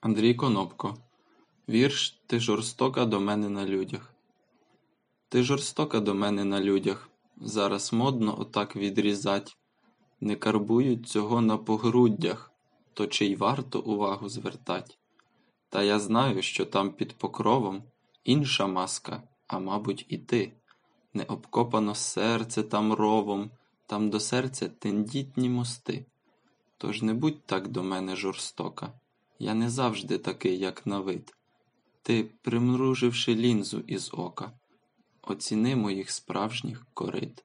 Андрій Конопко Вірш Ти жорстока до мене на людях. Ти жорстока до мене на людях. Зараз модно отак відрізать. Не карбують цього на погруддях, то чи й варто увагу звертать? Та я знаю, що там під покровом інша маска, а мабуть, і ти. Не обкопано серце там ровом, там до серця тендітні мости. Тож не будь так до мене жорстока, я не завжди такий, як на вид. Ти, примруживши лінзу із ока, оціни моїх справжніх корит.